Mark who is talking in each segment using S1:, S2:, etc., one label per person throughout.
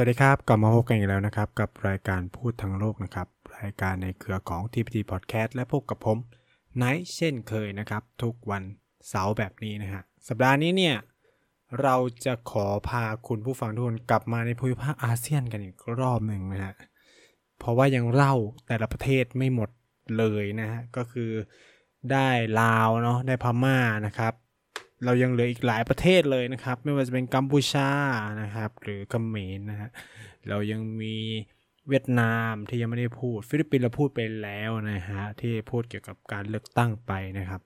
S1: สวัสดีครับ กลับมาพบกันอีกแล้วนะครับ กับรายการพูดทั้งโลกนะครับ รายการในเครือของ TPT Podcast และพบกับผมไนท์เช่นเคยนะครับ ทุกวันเสาร์แบบนี้นะฮะสัปดาห์นี้เนี่ย เราจะขอพาคุณผู้ฟังทุกคนกลับมาในภูมิภาคอาเซียนกันอีกรอบหนึ่งนะฮะเพราะว่ายังเล่าแต่ละประเทศไม่หมดเลยนะฮะก็คือได้ลาวเนาะได้พม่านะครับ เรายังเหลืออีกหลายประเทศเลยนะครับ ไม่ว่าจะเป็นกัมพูชานะครับ หรือเขมรนะฮะเรายังมีเวียดนามที่ยังไม่ได้พูด ฟิลิปปินส์เราพูดไปแล้วนะฮะที่พูดเกี่ยวกับการเลือกตั้งไปนะครับ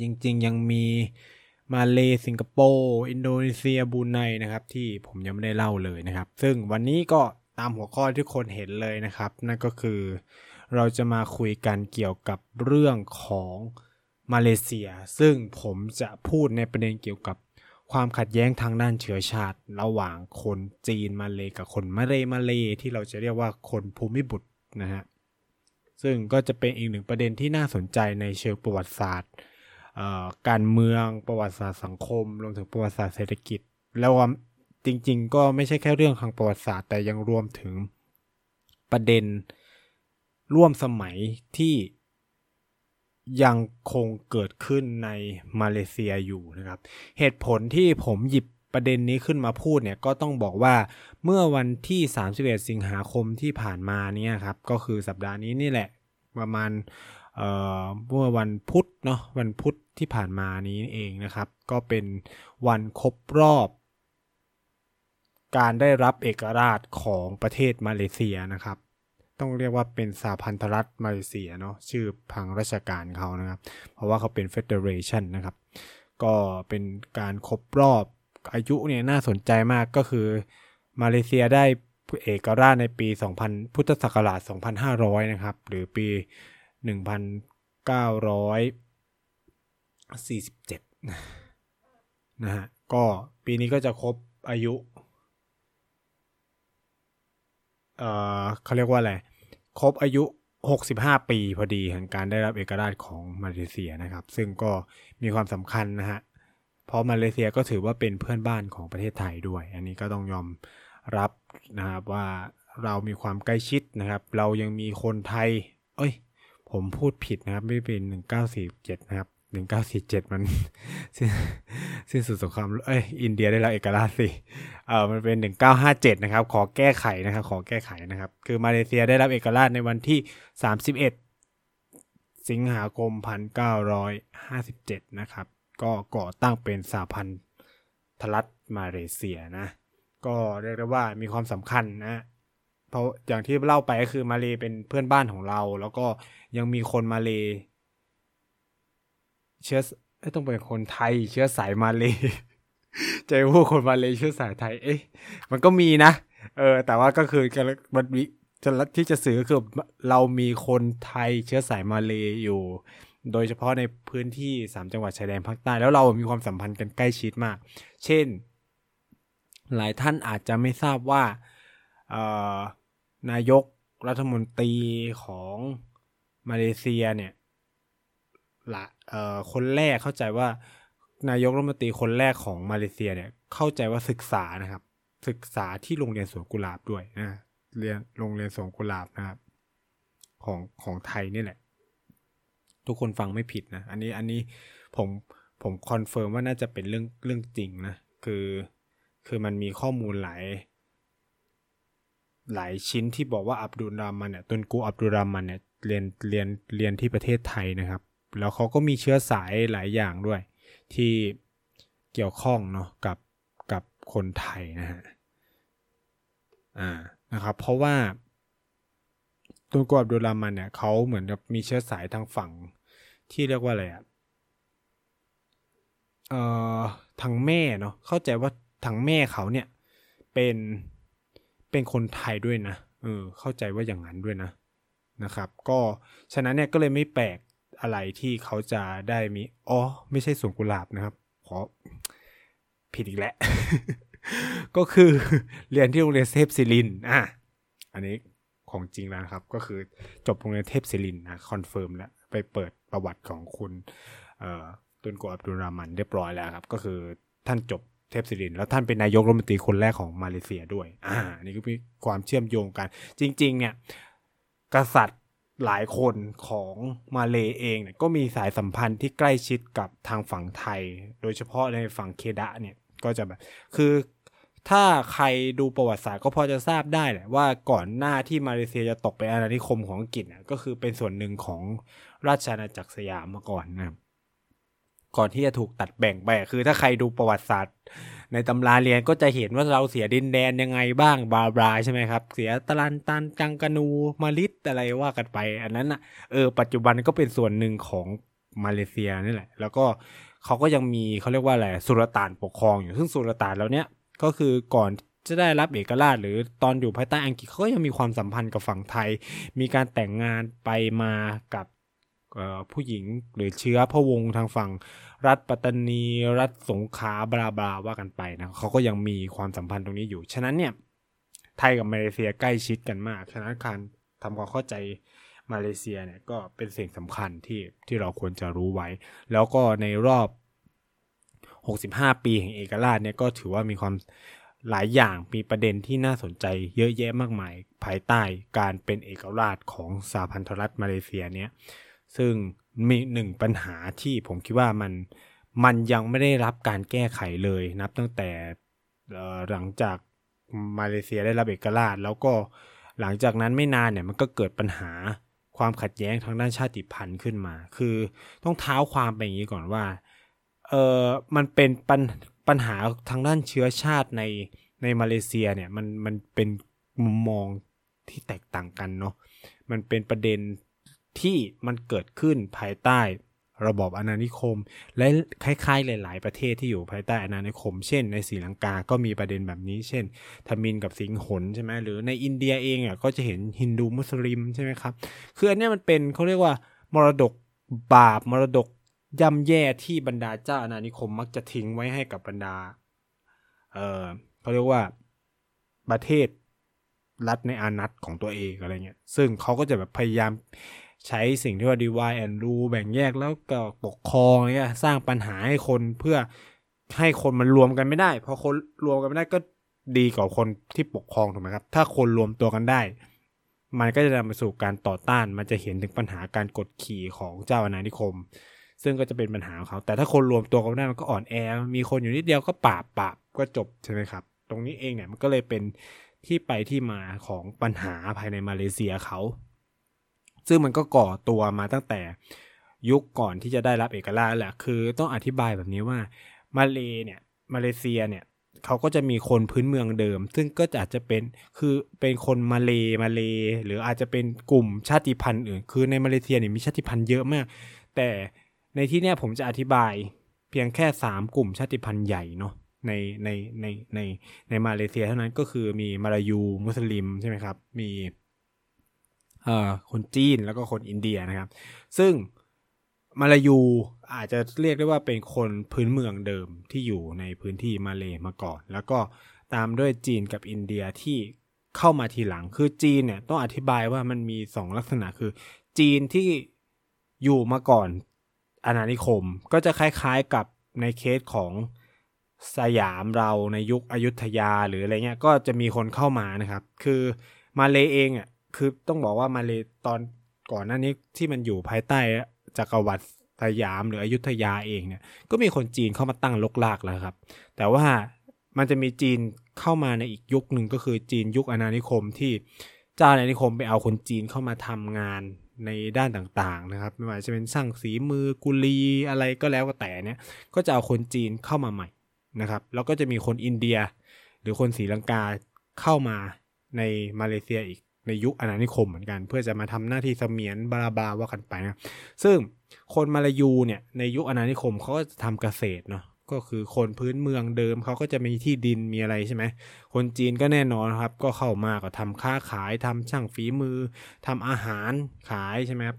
S1: จริงๆยังมีมาเลสิงคโปร์อินโดนีเซียบรูไนนะครับ ที่ผมยังไม่ได้เล่าเลยนะครับ ซึ่งวันนี้ก็ตามหัวข้อที่คุณเห็นเลยนะครับ นั่นก็คือเราจะมาคุยกันเกี่ยวกับเรื่องของ มาเลเซีย ซึ่งผมจะพูดในประเด็นเกี่ยวกับความขัดแย้งทางด้านเชื้อชาติ ระหว่างคนจีนมาเลกับคนมาเลมาเลที่เราจะเรียกว่าคนภูมิบุตรนะฮะซึ่งก็จะเป็นอีกหนึ่งประเด็นที่น่าสนใจในเชิงประวัติศาสตร์การเมืองประวัติศาสตร์สังคมรวมถึงประวัติศาสตร์เศรษฐกิจ แล้วจริง ๆ ก็ไม่ใช่แค่เรื่องทางประวัติศาสตร์ แต่ยังรวมถึงประเด็นร่วมสมัยที่ ยังคงเกิดขึ้นในมาเลเซียอยู่นะครับ เหตุผลที่ผมหยิบประเด็นนี้ขึ้นมาพูดเนี่ยก็ต้องบอกว่าเมื่อวันที่ 31 สิงหาคมที่ผ่านมาเนี่ยครับก็คือสัปดาห์นี้นี่แหละประมาณเมื่อวันพุธเนาะวันพุธที่ผ่านมานี้เองนะครับ ก็เป็นวันครบรอบ การได้รับเอกราชของประเทศมาเลเซียนะครับ ต้องเรียกว่าเป็นสาพันธรัฐมาเลเซียเนาะชื่อพังราชการเขานะครับ เพราะว่าเขาเป็นเฟเดเรชันนะครับ ก็เป็นการครบรอบอายุเนี่ยน่าสนใจมากก็คือมาเลเซียได้เอกราชในปี 2000 พุทธศักราช 2500 นะครับ หรือปี 1947 นะฮะก็ปีนี้ก็จะครบอายุ เอ่อเขาเรียกว่าอะไร ครบอายุ 65 ปีพอดีแห่งการได้รับเอกราชของมาเลเซียนะครับ ซึ่งก็มีความสำคัญนะฮะ เพราะมาเลเซียก็ถือว่าเป็นเพื่อนบ้านของประเทศไทยด้วย อันนี้ก็ต้องยอมรับนะครับว่าเรามีความใกล้ชิดนะครับ เรายังมีคนไทย เอ้ย ผมพูดผิดนะครับ ไม่เป็น 1947 นะครับ 1947มันสิ้นสุดสงครามเอ้ยอินเดียได้รับเอกราชสิเออมันเป็น1957นะครับ ขอแก้ไขนะครับ ขอแก้ไขนะครับ คือมาเลเซียได้รับเอกราชในวันที่31สิบเอ็ดสิงหาคม1957นะครับ ก็ก่อตั้งเป็นสาพันธรัฐมาเลเซียนะ ก็เรียกได้ว่ามีความสำคัญนะเพราะอย่างที่เล่าไปก็คือมาเลเป็นเพื่อนบ้านของเรา แล้วก็ยังมีคนมาเล เชื้อต้องเป็นคนไทย เชื้อสายมาเลใจพูดคนมาเลเชื้อสายไทย เอ๊ะ มันก็มีนะ เออ แต่ว่าก็คือมันมีที่จะสื่อคือเรามีคนไทยเชื้อสายมาเลยอยู่ โดยเฉพาะในพื้นที่สามจังหวัดชายแดนภาคใต้แล้วเรามีความสัมพันธ์กันใกล้ชิดมาก เช่น หลายท่านอาจจะไม่ทราบว่านายกรัฐมนตรีของมาเลเซียเนี่ย ละเอ่อคนแรกเข้าใจว่านายกรัฐมนตรีคนแรกของมาเลเซียเนี่ยเข้าใจว่าศึกษานะครับ ศึกษาที่โรงเรียนสวนกุหลาบด้วยนะเรียนโรงเรียนสวนกุหลาบนะครับ ของของไทยนี่แหละ ทุกคนฟังไม่ผิดนะ อันนี้อันนี้ผมผม confirm ว่าน่าจะเป็นเรื่องเรื่องจริงนะคือคือมันมีข้อมูลหลายหลายชิ้นที่บอกว่าอับดุลรามันเนี่ยตุนกูอับดุลรามันเนี่ยเรียนเรียนเรียนที่ประเทศไทยนะครับ แล้วเขาก็มีเชื้อสายหลายอย่างด้วย ที่เกี่ยวข้องเนาะกับกับคนไทยนะฮะอ่านะครับเพราะว่าตุนกอับดุลรามันเนี่ยเขาเหมือนกับมีเชื้อสายทางฝั่งที่เรียกว่าอะไรอะเอ่อทางแม่เนาะเข้าใจว่าทางแม่เขาเนี่ยเป็นเป็นคนไทยด้วยนะเออเข้าใจว่าอย่างนั้นด้วยนะนะครับ ก็ฉะนั้นเนี่ยก็เลยไม่แปลก อะไรที่เขาจะได้มีอ๋อไม่ใช่สวนกุหลาบนะครับขอผิดอีกแล้วก็คือเรียนที่โรงเรียนเทพศิรินทร์อะอันนี้ของจริงแล้วครับ ก็คือจบโรงเรียนเทพศิรินทร์นะ confirm แล้วไปเปิดประวัติของคุณตุนโกอับดุลรามันเรียบร้อยแล้วครับ ก็คือท่านจบเทพศิรินแล้วท่านเป็นนายกรัฐมนตรีคนแรกของมาเลเซียด้วย อ่า นี่ก็มีความเชื่อมโยงกัน จริง ๆ เนี่ย กษัตริย์ หลายคนของมาเลเองเนี่ยก็มีสายสัมพันธ์ที่ใกล้ชิดกับทางฝั่งไทย โดยเฉพาะในฝั่งเคดะเนี่ยก็จะแบบคือถ้าใครดูประวัติศาสตร์ก็พอจะทราบได้แหละว่าก่อนหน้าที่มาเลเซียจะตกเป็นอาณานิคมของอังกฤษก็คือเป็นส่วนหนึ่งของราชอาณาจักรสยามมาก่อนนะครับก่อนที่จะถูกตัดแบ่งไปคือถ้าใครดูประวัติศาสตร์ ในตำราเรียนก็จะเห็นว่าเราเสียดินแดนยังไงบ้างบาบราใช่ไหมครับ เสียตะลันตันจังกานูมาลิตอะไรว่ากันไป อันนั้นอะเออปัจจุบันก็เป็นส่วนหนึ่งของมาเลเซียนี่แหละ แล้วก็เขาก็ยังมีเขาเรียกว่าอะไรสุลต่านปกครองอยู่ซึ่งสุลต่านแล้วเนี้ยก็คือก่อนจะได้รับเอกราช หรือตอนอยู่ภายใต้อังกฤษเขาก็ยังมีความสัมพันธ์กับฝั่งไทย มีการแต่งงานไปมากับผู้หญิงหรือเชื้อพระวงศ์ทางฝั่ง รัฐปัตตานี รัฐสงขลาบลาบลาว่ากันไปนะเขาก็ยังมีความสัมพันธ์ตรงนี้อยู่ ฉะนั้นเนี่ยไทยกับมาเลเซียใกล้ชิดกันมาก ฉะนั้นการทำความเข้าใจมาเลเซียเนี่ยก็เป็นสิ่งสำคัญที่ที่เราควรจะรู้ไว้ แล้วก็ในรอบ 65 ปีแห่งเอกราชเนี่ยก็ถือว่ามีความหลายอย่างมีประเด็นที่น่าสนใจเยอะแยะมากมาย ภายใต้การเป็นเอกราชของสหพันธรัฐมาเลเซียเนี่ยซึ่ง มีหนึ่งปัญหาที่ผมคิดว่ามันมันยังไม่ได้รับการแก้ไขเลยนับตั้งแต่หลังจากมาเลเซียได้รับเอกราช แล้วก็หลังจากนั้นไม่นานเนี่ยมันก็เกิดปัญหาความขัดแย้งทางด้านชาติพันธุ์ขึ้นมา คือต้องเท้าความไปอย่างนี้ก่อนว่าเออมันเป็นปัญปัญหาทางด้านเชื้อชาติในในมาเลเซียเนี่ยมันมันเป็นมุมมองที่แตกต่างกันเนาะมันเป็นประเด็น ที่มันเกิดขึ้นภายใต้ระบอบอาณานิคม และคล้ายๆ หลาย ๆ ประเทศที่อยู่ภายใต้อาณานิคม เช่น ในศรีลังกาก็มีประเด็นแบบนี้ เช่นทมินกับสิงหนใช่ไหมหรือในอินเดียเองอะก็จะเห็นฮินดูมุสลิมใช่ไหมครับ คืออันนี้มันเป็นเขาเรียกว่ามรดกบาปมรดกย่ำแย่ที่บรรดาเจ้าอาณานิคมมักจะทิ้งไว้ให้กับบรรดา เออเขาเรียกว่าประเทศรัฐในอานัตของตัวเองอะไรเงี้ย ซึ่งเขาก็จะแบบพยายาม ใช้สิ่งที่ว่า divide and rule แบ่งแยกแล้วก็ปกครองเนี่ยสร้างปัญหาให้คนเพื่อให้คนมันรวมกันไม่ได้พอคนรวมกันไม่ได้ก็ดีกว่าคนที่ปกครองถูกไหมครับ ถ้าคนรวมตัวกันได้ มันก็จะนำไปสู่การต่อต้าน มันจะเห็นถึงปัญหาการกดขี่ของเจ้าอาณานิคม ซึ่งก็จะเป็นปัญหาของเขา แต่ถ้าคนรวมตัวกันได้มันก็อ่อนแอ มีคนอยู่นิดเดียวก็ปราบปราบก็จบใช่ไหมครับ ตรงนี้เองเนี่ยมันก็เลยเป็นที่ไปที่มาของปัญหาภายในมาเลเซียเขา ซึ่งมันก็ก่อตัวมาตั้งแต่ยุคก่อนที่จะได้รับเอกราชแหละคือต้องอธิบายแบบนี้ว่ามาเลเนี่ยมาเลเซียเนี่ยเขาก็จะมีคนพื้นเมืองเดิม ซึ่งก็อาจจะเป็นคือเป็นคนมาเลมาเล หรืออาจจะเป็นกลุ่มชาติพันธุ์อื่น คือในมาเลเซียเนี่ยมีชาติพันธุ์เยอะมาก แต่ในที่นี้ผมจะอธิบายเพียงแค่ 3 กลุ่มชาติพันธุ์ใหญ่เนาะในในในในในมาเลเซียเท่านั้นก็คือมีมาลายูมุสลิมใช่ไหมครับ มี คนจีนแล้วก็คนอินเดียนะครับ ซึ่งมาลายูอาจจะเรียกได้ว่าเป็นคนพื้นเมืองเดิมที่อยู่ในพื้นที่มาเลมาก่อน แล้วก็ตามด้วยจีนกับอินเดียที่เข้ามาทีหลังคือจีนเนี่ยต้องอธิบายว่ามันมีสองลักษณะคือ จีนที่อยู่มาก่อนอาณานิคมก็จะคล้ายๆกับในเคสของสยามเราในยุคอยุธยาหรืออะไรเงี้ยก็จะมีคนเข้ามานะครับ คือมาเลเองอะ คือต้องบอกว่ามาเลยตอนก่อนหน้านี้ที่มันอยู่ภายใต้จักรวรรดิสยามหรืออยุธยาเองเนี่ย ก็มีคนจีนเข้ามาตั้งลกลากแล้วครับ แต่ว่ามันจะมีจีนเข้ามาในอีกยุคหนึ่งก็คือจีนยุคอาณานิคมที่เจ้าอาณานิคมไปเอาคนจีนเข้ามาทำงานในด้านต่างๆนะครับ ไม่ว่าจะเป็นสร้างสีมือกุลีอะไรก็แล้วแต่เนี่ย ก็จะเอาคนจีนเข้ามาใหม่นะครับ แล้วก็จะมีคนอินเดีย หรือคนศรีลังกาเข้ามาในมาเลเซียอีก ในยุคอาณานิคมเหมือนกัน เพื่อจะมาทำหน้าที่เสมียนบาราบาว่ากันไปนะซึ่งคนมาลายูเนี่ยในยุคอาณานิคมเขาก็จะทำเกษตรเนาะก็คือคนพื้นเมืองเดิมเขาก็จะมีที่ดินมีอะไรใช่ไหม คนจีนก็แน่นอนครับ ก็เข้ามาก็ทำค้าขายทำช่างฝีมือทำอาหารขายใช่ไหมครับ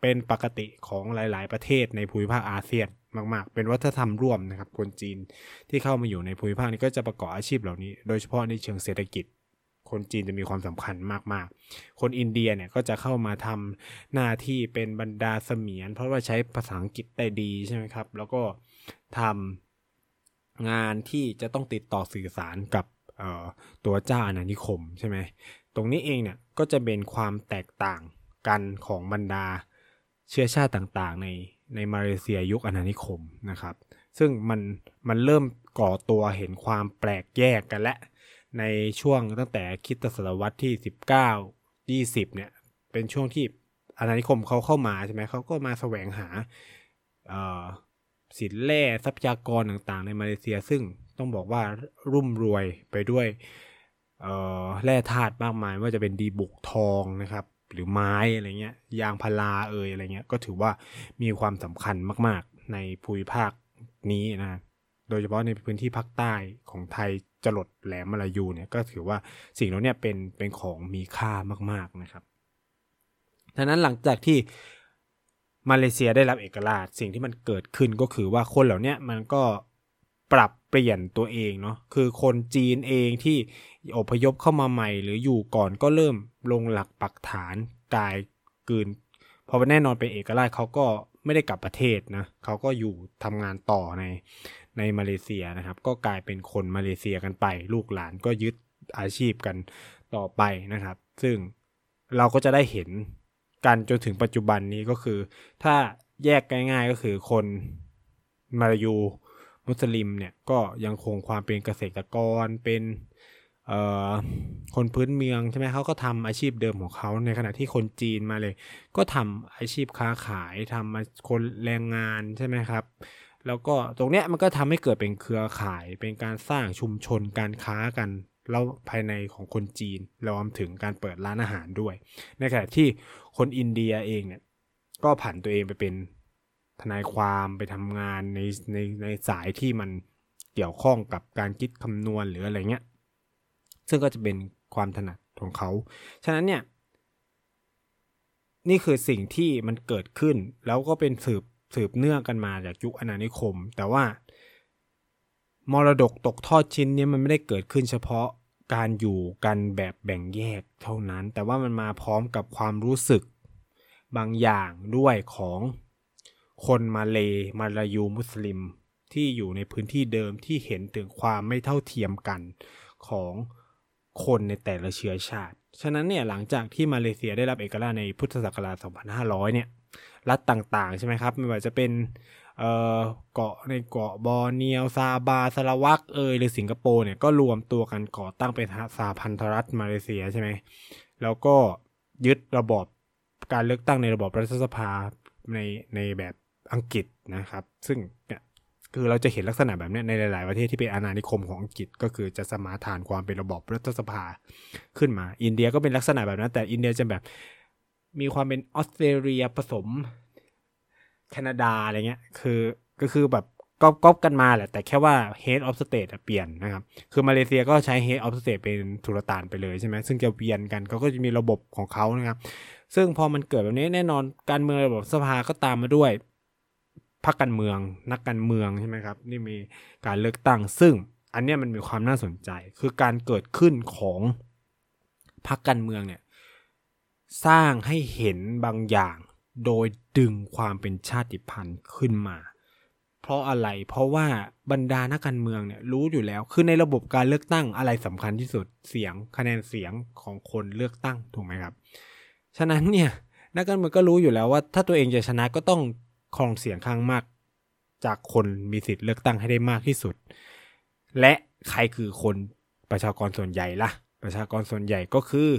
S1: เป็นปกติของหลาย ๆ ประเทศในภูมิภาคอาเซียนมาก ๆ เป็นวัฒนธรรมร่วมนะครับ คนจีนที่เข้ามาอยู่ในภูมิภาคนี้ก็จะประกอบอาชีพเหล่านี้ โดยเฉพาะในเชิงเศรษฐกิจ คนจีนจะมีความสำคัญมากๆ คนอินเดียเนี่ยก็จะเข้ามาทำหน้าที่เป็นบรรดาเสมียน เพราะว่าใช้ภาษาอังกฤษได้ดีใช่ไหมครับ แล้วก็ทงานที่จะต้องติดต่อสื่อสารกับตัวเจ้าอาณานิคมใช่ไหมตรงนี้เองเนี่ยก็จะเป็นความแตกต่างกันของบรรดาเชื้อชาติต่างๆ ในในมาเลเซียยุคอาณานิคมนะครับ ซึ่งมันมันเริ่มก่อตัวเห็นความแปลกแยกกันและ ในช่วงตั้งแต่คิดศตวรรษที่ 19 20 เนี่ย เป็นช่วงที่อาณานิคมเขาเข้ามาใช่ไหมเขาก็มาแสวงหาสินแร่ทรัพยากรต่างๆ ในมาเลเซีย ซึ่งต้องบอกว่ารุ่มรวยไปด้วยแร่ธาตุมากมายว่าจะเป็นดีบุกทองนะครับ หรือไม้อะไรเงี้ยยางพาราเอยอะไรเงี้ยก็ถือว่ามีความสำคัญมาก ๆ ในภูมิภาคนี้นะ โดยเฉพาะในพื้นที่ภาคใต้ของไทยจรดแหลมมาลายูเนี่ยก็ถือว่าสิ่งเหล่านี้เป็นเป็นของมีค่ามากๆนะครับดังนั้นหลังจากที่มาเลเซียได้รับเอกราชสิ่งที่มันเกิดขึ้นก็คือว่าคนเหล่านี้มันก็ปรับเปลี่ยนตัวเองเนาะคือคนจีนเองที่อพยพเข้ามาใหม่หรืออยู่ก่อนก็เริ่มลงหลักปักฐานกายกืนพอแน่นอนเป็นเอกราชเขาก็ไม่ได้กลับประเทศนะเขาก็อยู่ทำงานต่อใน ในมาเลเซียนะครับ ก็กลายเป็นคนมาเลเซียกันไป ลูกหลานก็ยึดอาชีพกันต่อไปนะครับ ซึ่งเราก็จะได้เห็นกันจนถึงปัจจุบันนี้ก็คือ ถ้าแยกง่ายๆก็คือคนมาลายูมุสลิมเนี่ยก็ยังคงความเป็นเกษตรกรเป็นคนพื้นเมืองใช่ไหมเขาก็ทำอาชีพเดิมของเขาในขณะที่คนจีนมาเลย ก็ทำอาชีพค้าขายทำคนแรงงานใช่ไหมครับ แล้วก็ตรงเนี้ยมันก็ทำให้เกิดเป็นเครือข่าย เป็นการสร้างชุมชนการค้ากันแล้วภายในของคนจีนรวมถึงการเปิดร้านอาหารด้วย ในขณะที่คนอินเดียเองเนี่ยก็ผันตัวเองไปเป็นทนายความไปทำงานในในในสายที่มันเกี่ยวข้องกับการคิดคำนวณหรืออะไรเงี้ย ซึ่งก็จะเป็นความถนัดของเขา ฉะนั้นเนี่ย นี่คือสิ่งที่มันเกิดขึ้นแล้วก็เป็นสืบ สืบเนื่องกันมาจากยุคอาณานิคม แต่ว่ามรดกตกทอดชิ้นนี้มันไม่ได้เกิดขึ้นเฉพาะการอยู่กันแบบแบ่งแยกเท่านั้น แต่ว่ามันมาพร้อมกับความรู้สึกบางอย่างด้วยของคนมาเลมาลายูมุสลิมที่อยู่ในพื้นที่เดิมที่เห็นถึงความไม่เท่าเทียมกันของคนในแต่ละเชื้อชาติ ฉะนั้นเนี่ยหลังจากที่มาเลเซียได้รับเอกราชในพุทธศักราช 2500 เนี่ย รัฐต่างๆ ใช่ไหมครับ ไม่ว่าจะเป็นเกาะในเกาะบอร์เนียวซาบาสลาวักเอยหรือสิงคโปร์เนี่ยก็รวมตัวกันก่อตั้งเป็นสาพันธรัฐมาเลเซียใช่ไหมแล้วก็ยึดระบอบการเลือกตั้งในระบอบรัฐสภาในในแบบอังกฤษนะครับ ซึ่งเนี่ยคือเราจะเห็นลักษณะแบบนี้ในหลาย ๆ ประเทศที่เป็นอาณานิคมของอังกฤษก็คือจะสมาทานความเป็นระบอบรัฐสภาขึ้นมา อินเดียก็เป็นลักษณะแบบนั้นแต่อินเดียจะแบบ มีความเป็นออสเตรเลียผสม แคนาดาอะไรเงี้ย คือก็คือแบบก๊อปก๊อปกันมาแหละ แต่แค่ว่า head of state เปลี่ยนนะครับ คือมาเลเซียก็ใช้ head of state เป็นทุรตานไปเลยใช่ไหมซึ่งจะเวียนกันเขาก็จะมีระบบของเขานะครับ ซึ่งพอมันเกิดแบบนี้แน่นอนการเมืองระบบสภาก็ตามมาด้วยพรรคการเมือง นักการเมืองใช่ไหมครับ นี่มีการเลือกตั้ง ซึ่งอันนี้มันมีความน่าสนใจ คือการเกิดขึ้นของพรรคการเมืองเนี่ย สร้างให้เห็นบางอย่าง โดยดึงความเป็นชาติพันธุ์ขึ้นมา เพราะอะไรเพราะว่าบรรดานักการเมืองเนี่ยรู้อยู่แล้วคือในระบบการเลือกตั้งอะไรสำคัญที่สุดเสียงคะแนนเสียงของคนเลือกตั้งถูกไหมครับ ฉะนั้นเนี่ยนักการเมืองก็รู้อยู่แล้วว่า ถ้าตัวเองจะชนะก็ต้องครองเสียงข้างมาก จากคนมีสิทธิ์เลือกตั้งให้ได้มากที่สุด และใครคือคนประชากรส่วนใหญ่ละ่ะ ประชากรส่วนใหญ่ก็คือ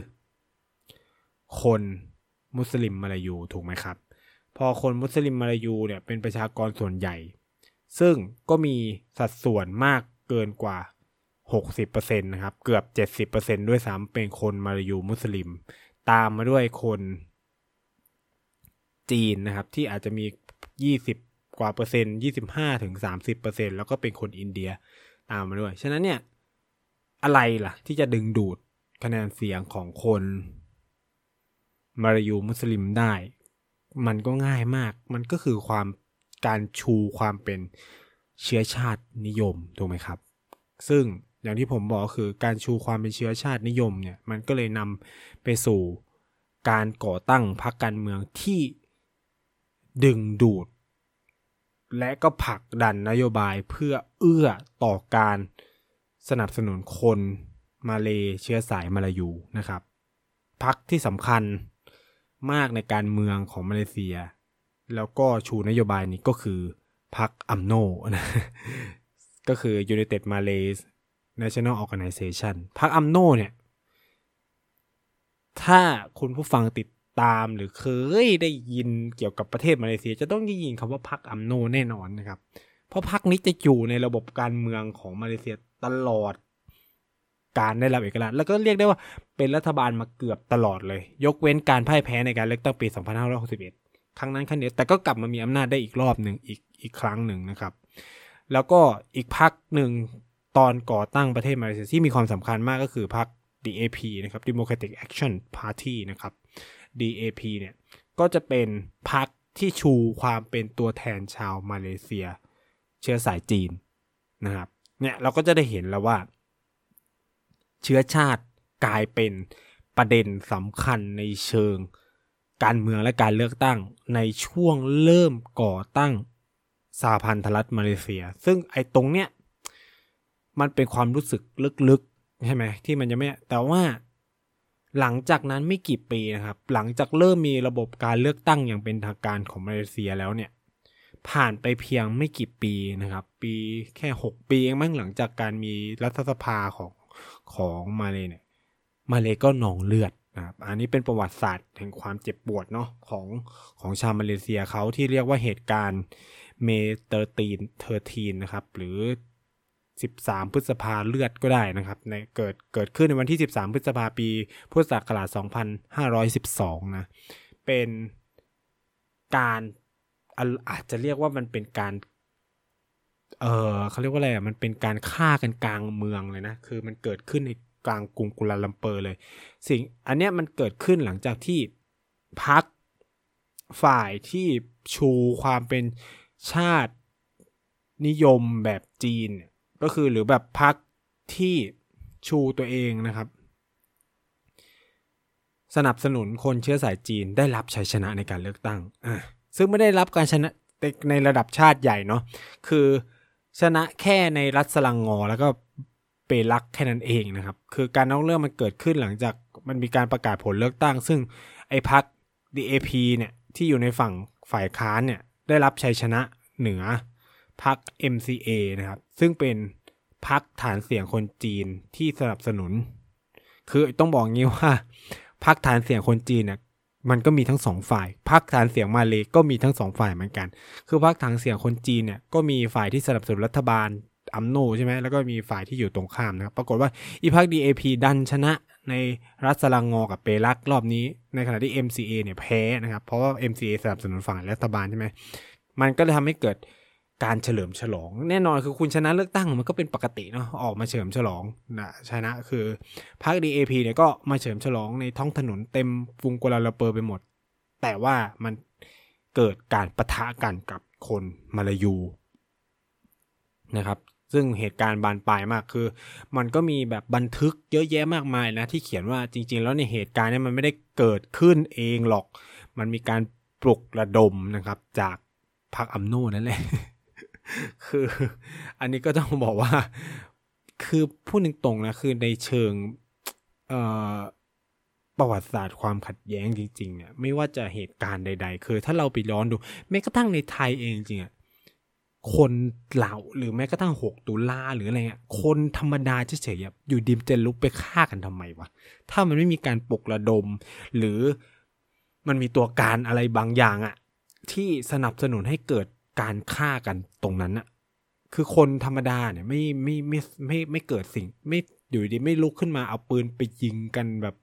S1: คนมุสลิมมาลายูถูกไหมครับ พอคนมุสลิมมาลายูเนี่ยเป็นประชากรส่วนใหญ่ ซึ่งก็มีสัดส่วนมากเกินกว่า 60%นะครับ เกือบ 70%ด้วยซ้ำเป็นคนมาลายูมุสลิม ตามมาด้วยคนจีนนะครับ ที่อาจจะมี 20 กว่าเปอร์เซ็นต์ 25ถึง30เปอร์เซ็นต์แล้วก็เป็นคนอินเดียตามมาด้วย ฉะนั้นเนี่ย อะไรล่ะ ที่จะดึงดูดคะแนนเสียงของคน มาลายูมุสลิมได้ มันก็ง่ายมาก มันก็คือความการชูความเป็นเชื้อชาตินิยมถูกไหมครับ ซึ่งอย่างที่ผมบอกคือการชูความเป็นเชื้อชาตินิยมเนี่ยมันก็เลยนำไปสู่การก่อตั้งพรรคการเมืองที่ดึงดูด และก็ผลักดันนโยบายเพื่อเอื้อต่อการสนับสนุนคนมาเลเชื้อสายมาลายูนะครับพักที่สำคัญ มากในการเมืองของมาเลเซีย แล้วก็ชูนโยบายนี้ก็คือพักอัมโนนะก็คือ United Malays National Organization พักอัมโนเนี่ย ถ้าคุณผู้ฟังติดตามหรือเคยได้ยินเกี่ยวกับประเทศมาเลเซีย จะต้องได้ยินคำว่าพักอัมโนแน่นอนนะครับ เพราะพักนี้จะอยู่ในระบบการเมืองของมาเลเซียตลอด การได้รับเอกราชแล้วก็เรียกได้ว่าเป็นรัฐบาลมาเกือบตลอดเลย ยกเว้นการพ่ายแพ้ในการเลือกตั้งปี 2561 ครั้งนั้นครั้งเดียวแต่ก็กลับมามีอำนาจได้อีกรอบหนึ่งอีกอีกครั้งหนึ่งนะครับ แล้วก็อีกพักหนึ่งตอนก่อตั้งประเทศมาเลเซียที่มีความสำคัญมากก็คือพัก DAP นะครับ Democratic Action Party นะครับ DAP เนี่ยก็จะเป็นพักที่ชูความเป็นตัวแทนชาวมาเลเซีย เชื้อสายจีนนะครับเนี่ยเราก็จะได้เห็นแล้วว่า เชื้อชาติกลายเป็นประเด็นสำคัญในเชิง การเมืองและการเลือกตั้งในช่วงเริ่มก่อตั้งสหพันธรัฐมาเลเซีย ซึ่งไอ้ตรงเนี้ยมันเป็นความรู้สึกลึกๆใช่ไหมที่มันยังไม่แต่ว่าหลังจากนั้นไม่กี่ปีนะครับ หลังจากเริ่มมีระบบการเลือกตั้งอย่างเป็นทางการของมาเลเซียแล้วเนี่ย ผ่านไปเพียงไม่กี่ปีนะครับ ปีแค่ 6 ปีเองมั้งหลังจากการมีรัฐสภาของ ของมาเลเนี่ยมาเลก็หนองเลือดนะครับอันนี้เป็นประวัติศาสตร์แห่งความเจ็บปวดเนาะของของชาวมาเลเซียเขาที่เรียกว่าเหตุการณ์ May Thirteen Thirteen นะครับหรือ 13 พฤษภาเลือดก็ได้นะครับในเกิดเกิดขึ้นในวันที่ 13 พฤษภาปี พุทธศักราช 2512 นะ เป็นการอาจจะเรียกว่ามันเป็นการ เออเขาเรียกว่าอะไรอะมันเป็นการฆ่ากันกลางเมืองเลยนะ คือมันเกิดขึ้นในกลางกรุงกุลาลัมเปอร์เลย สิ่งอันเนี้ยมันเกิดขึ้นหลังจากที่พักฝ่ายที่ชูความเป็นชาตินิยมแบบจีน ก็คือหรือแบบพักที่ชูตัวเองนะครับ สนับสนุนคนเชื้อสายจีนได้รับชัยชนะในการเลือกตั้งอะซึ่งไม่ได้รับการชนะในระดับชาติใหญ่เนาะคือ ชนะแค่ในรัฐสลังงอ แล้วก็เปรักแค่นั้นเองนะครับ คือการนอกเรื่องมันเกิดขึ้นหลังจากมันมีการประกาศผลเลือกตั้ง ซึ่งไอ้พัก DAP เนี่ยที่อยู่ในฝั่งฝ่ายค้านเนี่ยได้รับชัยชนะเหนือพัก MCA นะครับ ซึ่งเป็นพักฐานเสียงคนจีนที่สนับสนุน คือต้องบอกงี้ว่าพักฐานเสียงคนจีนเนี่ย มันก็มีทั้งสองฝ่ายพรรคฐานเสียงมาเลยก็มีทั้งสองฝ่ายเหมือนกัน คือพรรคฐานเสียงคนจีนเนี่ยก็มีฝ่ายที่สนับสนุนรัฐบาลอัมโนใช่ไหมแล้วก็มีฝ่ายที่อยู่ตรงข้ามนะครับปรากฏว่าอีพรรค DAP ดันชนะในรัสลังงอกับเปรักรอบนี้ ในขณะที่ MCA เนี่ยแพ้นะครับ เพราะว่า MCA สนับสนุนฝั่งรัฐบาลใช่ไหมมันก็เลยทำให้เกิด การเฉลิมฉลอง แน่นอนคือคุณชนะเลือกตั้งมันก็เป็นปกติเนาะออกมาเฉลิมฉลองนะชนะคือพรรค DAP เนี่ยก็มาเฉลิมฉลองในท้องถนนเต็มกรุงกัวลาลัมเปอร์ไปหมด แต่ว่ามันเกิดการประทะกันกับคนมาลายูนะครับซึ่งเหตุการณ์บานปลายมากคือ มันก็มีแบบบันทึกเยอะแยะมากมายนะ ที่เขียนว่าจริง ๆ แล้วในเหตุการณ์นี้มันไม่ได้เกิดขึ้นเองหรอก มันมีการปลุกระดมนะครับ จากพรรคอัมโนนั่นแหละ คืออันนี้ก็ต้องบอกว่า คือพูดตรงๆนะ คือในเชิงประวัติศาสตร์ความขัดแย้งจริง ๆ เนี่ย ไม่ว่าจะเหตุการณ์ใด ๆ คือถ้าเราไปย้อนดู แม้กระทั่งในไทยเองจริงๆอะคนเหล่าหรือแม้กระทั่งหกตุลาหรืออะไรเงี้ยคนธรรมดาเฉยๆอยู่ดิมจะลุกไปฆ่ากันทำไมวะ ถ้ามันไม่มีการปลุกระดม หรือมันมีตัวการอะไรบางอย่างอะที่สนับสนุนให้เกิด การฆ่ากันตรงนั้นอะคือคนธรรมดาเนี่ยไม่ไม่ไม่ไม่ไม่เกิดสิ่ง ไม่อยู่ดีไม่ลุกขึ้นมาเอาปืนไปยิงกันแบบ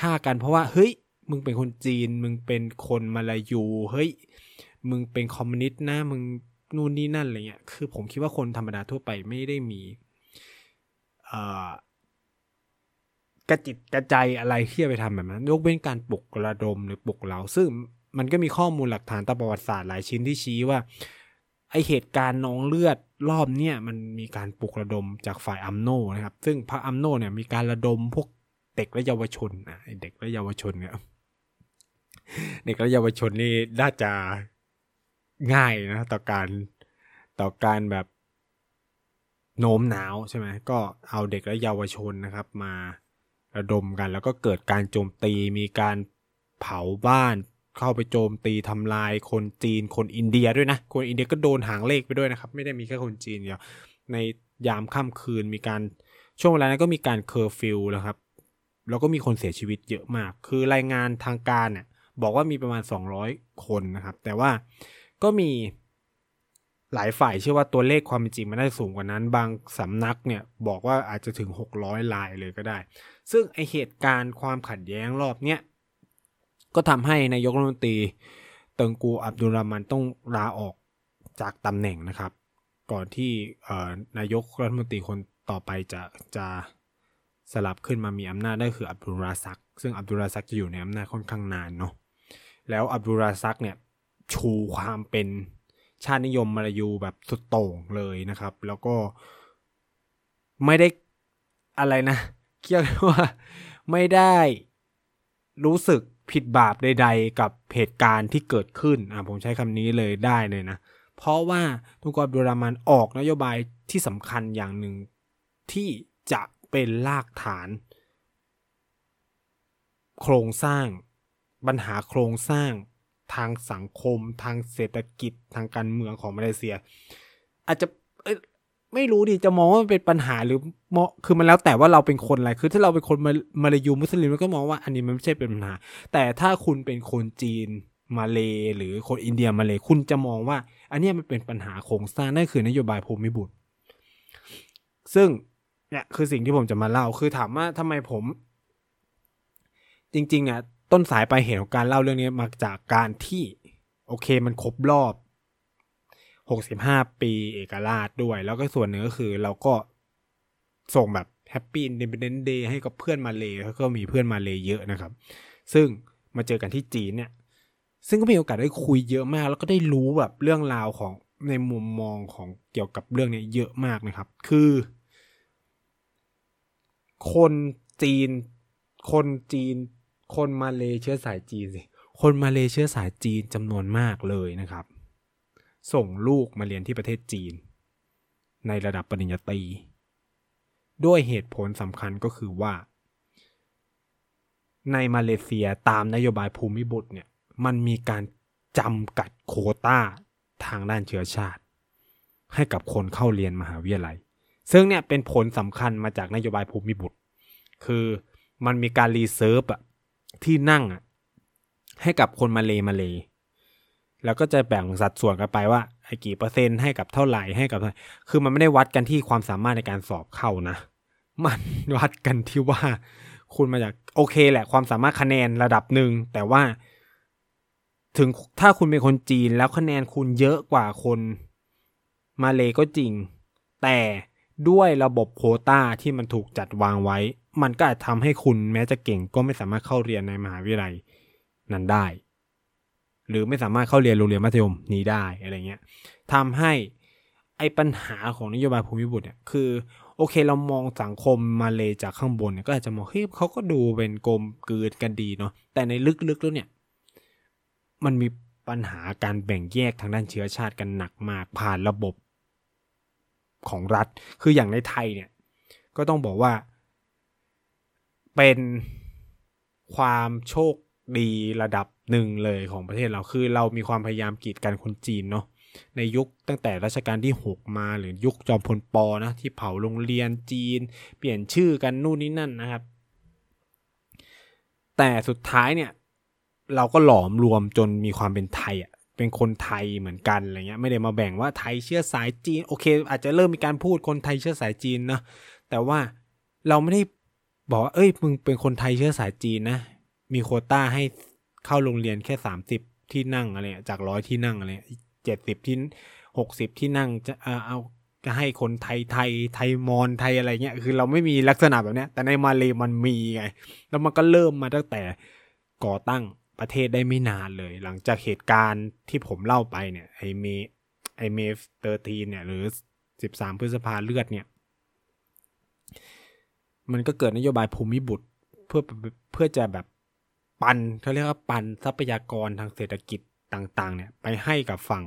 S1: ฆ่ากันเพราะว่า เฮ้ย มึงเป็นคนจีน มึงเป็นคนมาลายูเฮ้ย มึงเป็นคอมมิวนิสต์นะมึงนู่นนี่นั่นอะไรเงี้ยคือผมคิดว่าคนธรรมดาทั่วไปไม่ได้มีกระจิตกระใจอะไรที่จะไปทำแบบนั้นยกเว้นการปลุกระดมหรือปลุกเราซึ่ง มันก็มีข้อมูลหลักฐานตามประวัติศาสตร์หลายชิ้นที่ชี้ว่า ไอเหตุการณ์น้องเลือดรอบเนี้ยมันมีการปลุกระดมจากฝ่ายอัมโนนะครับ ซึ่งพระอัมโนเนี่ยมีการระดมพวกเด็กและเยาวชนอะเด็กและเยาวชนเนี่ยเด็กและเยาวชนนี่น่าจะง่ายนะต่อการต่อการแบบโน้มน้าวใช่ไหมก็เอาเด็กและเยาวชนนะครับ มาระดมกัน แล้วก็เกิดการโจมตีมีการเผาบ้าน เข้าไปโจมตีทำลายคนจีนคนอินเดียด้วยนะ คนอินเดียก็โดนหางเลขไปด้วยนะครับ ไม่ได้มีแค่คนจีนเดียว ในยามค่ำคืนมีการช่วงเวลานั้นก็มีการเคอร์ฟิวนะครับ แล้วก็มีคนเสียชีวิตเยอะมาก คือรายงานทางการเนี่ยบอกว่ามีประมาณ 200 คนนะครับ แต่ว่าก็มีหลายฝ่ายเชื่อว่าตัวเลขความจริงมันได้สูงกว่านั้น บางสำนักเนี่ยบอกว่าอาจจะถึง 600ลายเลยก็ได้ ซึ่งไอเหตุการณ์ความขัดแย้งรอบเนี้ย ก็ทำให้นายกรัฐมนตรีเติงกูอับดุลรามันต้องลาออกจากตำแหน่งนะครับ ก่อนที่นายกรัฐมนตรีคนต่อไปจะจะสลับขึ้นมามีอำนาจได้คืออับดุลราซัก ซึ่งอับดุลราซักจะอยู่ในอำนาจค่อนข้างนานเนาะแล้วอับดุลราซักเนี่ยชูความเป็นชาตินิยมมาลายูแบบสุดโต่งเลยนะครับ แล้วก็ไม่ได้อะไรนะเรียกว่าไม่ได้รู้สึก ผิดบาปใด ๆ กับเหตุการณ์ที่เกิดขึ้นอ่าผมใช้คำนี้เลยได้เลยนะ เพราะว่าทุกอับดุลรามันออกนโยบายที่สำคัญอย่างหนึ่งที่จะเป็นรากฐาน โครงสร้างปัญหาโครงสร้างทางสังคม ทางเศรษฐกิจทางการเมืองของมาเลเซีย อาจจะ ไม่รู้ดิจะมองว่ามันเป็นปัญหาหรือมอคือมันแล้วแต่ว่าเราเป็นคนอะไรคือถ้าเราเป็นคนมามาลายูมุสลิมก็มองว่าอันนี้มันไม่ใช่เป็นปัญหา แต่ถ้าคุณเป็นคนจีนมาเลหรือคนอินเดียมาเลคุณจะมองว่า อันนี้มันเป็นปัญหาโครงสร้างนั่นคือนโยบายภูมิบุตร ซึ่งเนี่ยคือสิ่งที่ผมจะมาเล่าคือถามว่าทำไมผม จริง ๆอะต้นสายปลายเหตุของการเล่าเรื่องนี้มาจากการที่ โอเคมันครบรอบ 65 ปีเอกราชด้วย แล้วก็ส่วนหนึ่งก็คือเราก็ส่งแบบ Happy Independent Day ให้กับเพื่อนมาเลย์แล้วก็มีเพื่อนมาเลย์เยอะนะครับ ซึ่งมาเจอกันที่จีนเนี่ย ซึ่งก็มีโอกาสได้คุยเยอะมาก แล้วก็ได้รู้แบบเรื่องราวของในมุมมองของเกี่ยวกับเรื่องนี้เยอะมากนะครับ คือ คนจีน คนจีน คนมาเลเชื้อสายจีนสิ คนมาเลเชื้อสายจีนจำนวนมากเลยนะครับ ส่งลูกมาเรียนที่ประเทศจีน ในระดับปริญญาตรีด้วยเหตุผลสำคัญก็คือว่า ในมาเลเซียตามนโยบายภูมิบุตรเนี่ยมันมีการจำกัดโควตาทางด้านเชื้อชาติ ให้กับคนเข้าเรียนมหาวิทยาลัย ซึ่งเนี่ยเป็นผลสำคัญมาจากนโยบายภูมิบุตร คือมันมีการ reserve อะที่นั่งอะให้กับคนมาเลมาเลย์ แล้วก็จะแบ่งสัดส่วนกันไปว่าไอ้กี่เปอร์เซ็นต์ให้กับเท่าไหร่ให้กับ คือมันไม่ได้วัดกันที่ความสามารถในการสอบเข้านะ มันวัดกันที่ว่า คุณมาจากโอเคแหละ ความสามารถคะแนนระดับหนึ่งแต่ว่า ถึงถ้าคุณเป็นคนจีนแล้วคะแนนคุณเยอะกว่าคนมาเลก็จริง แต่ด้วยระบบโคต้าที่มันถูกจัดวางไว้ มันก็อาจทำให้คุณแม้จะเก่งก็ไม่สามารถเข้าเรียนในมหาวิทยาลัยนั้นได้ หรือไม่สามารถเข้าเรียนโรงเรียนมัธยมนี้ได้อะไรเงี้ยทำให้ไอ้ปัญหาของนโยบายภูมิบุตรเนี่ยคือโอเคเรามองสังคมมาเลยจากข้างบนเนี่ยก็อาจจะมองเฮ้ยเขาก็ดูเป็นกลมกลืนกันดีเนาะแต่ในลึกๆแล้วเนี่ย มันมีปัญหาการแบ่งแยกทางด้านเชื้อชาติกันหนักมากผ่านระบบของรัฐ คืออย่างในไทยเนี่ย ก็ต้องบอกว่า เป็นความโชค ดีระดับหนึ่งเลยของประเทศเราคือเรามีความพยายามกีดกันคนจีนเนาะในยุคตั้งแต่รัชกาลที่ 6 มาหรือยุคจอมพลปอนะที่เผาโรงเรียนจีน เปลี่ยนชื่อกันนู่นนี่นั่นนะครับ แต่สุดท้ายเนี่ยเราก็หลอมรวมจนมีความเป็นไทยอะเป็นคนไทยเหมือนกันอะไรเงี้ยไม่ได้มาแบ่งว่าไทยเชื้อสายจีนโอเค อาจจะเริ่มมีการพูดคนไทยเชื้อสายจีนนะแต่ว่าเราไม่ได้บอกว่าเอ้ยมึงเป็นคนไทยเชื้อสายจีนนะ มีโคต้าให้เข้าโรงเรียนแค่สามสิบที่นั่งอะไรจากร้อยที่นั่งอะไรเจ็ดสิบที่หกสิบที่นั่งจะเอาจะให้คนไทยไทยไทยมอญไทยอะไรเงี้ยคือเราไม่มีลักษณะแบบนี้แต่ในมาเลมันมีไง แล้วมันก็เริ่มมาตั้งแต่ก่อตั้งประเทศได้ไม่นานเลย หลังจากเหตุการณ์ที่ผมเล่าไปเนี่ยไอ May ไอ May Thirteen เนี่ย หรือสิบสามพฤษภาเลือดเนี่ย มันก็เกิดนโยบายภูมิบุตรเพื่อเพื่อจะแบบ ปันเขาเรียกว่าปันทรัพยากรทางเศรษฐกิจต่างๆ เนี่ย ไปให้กับฝั่ง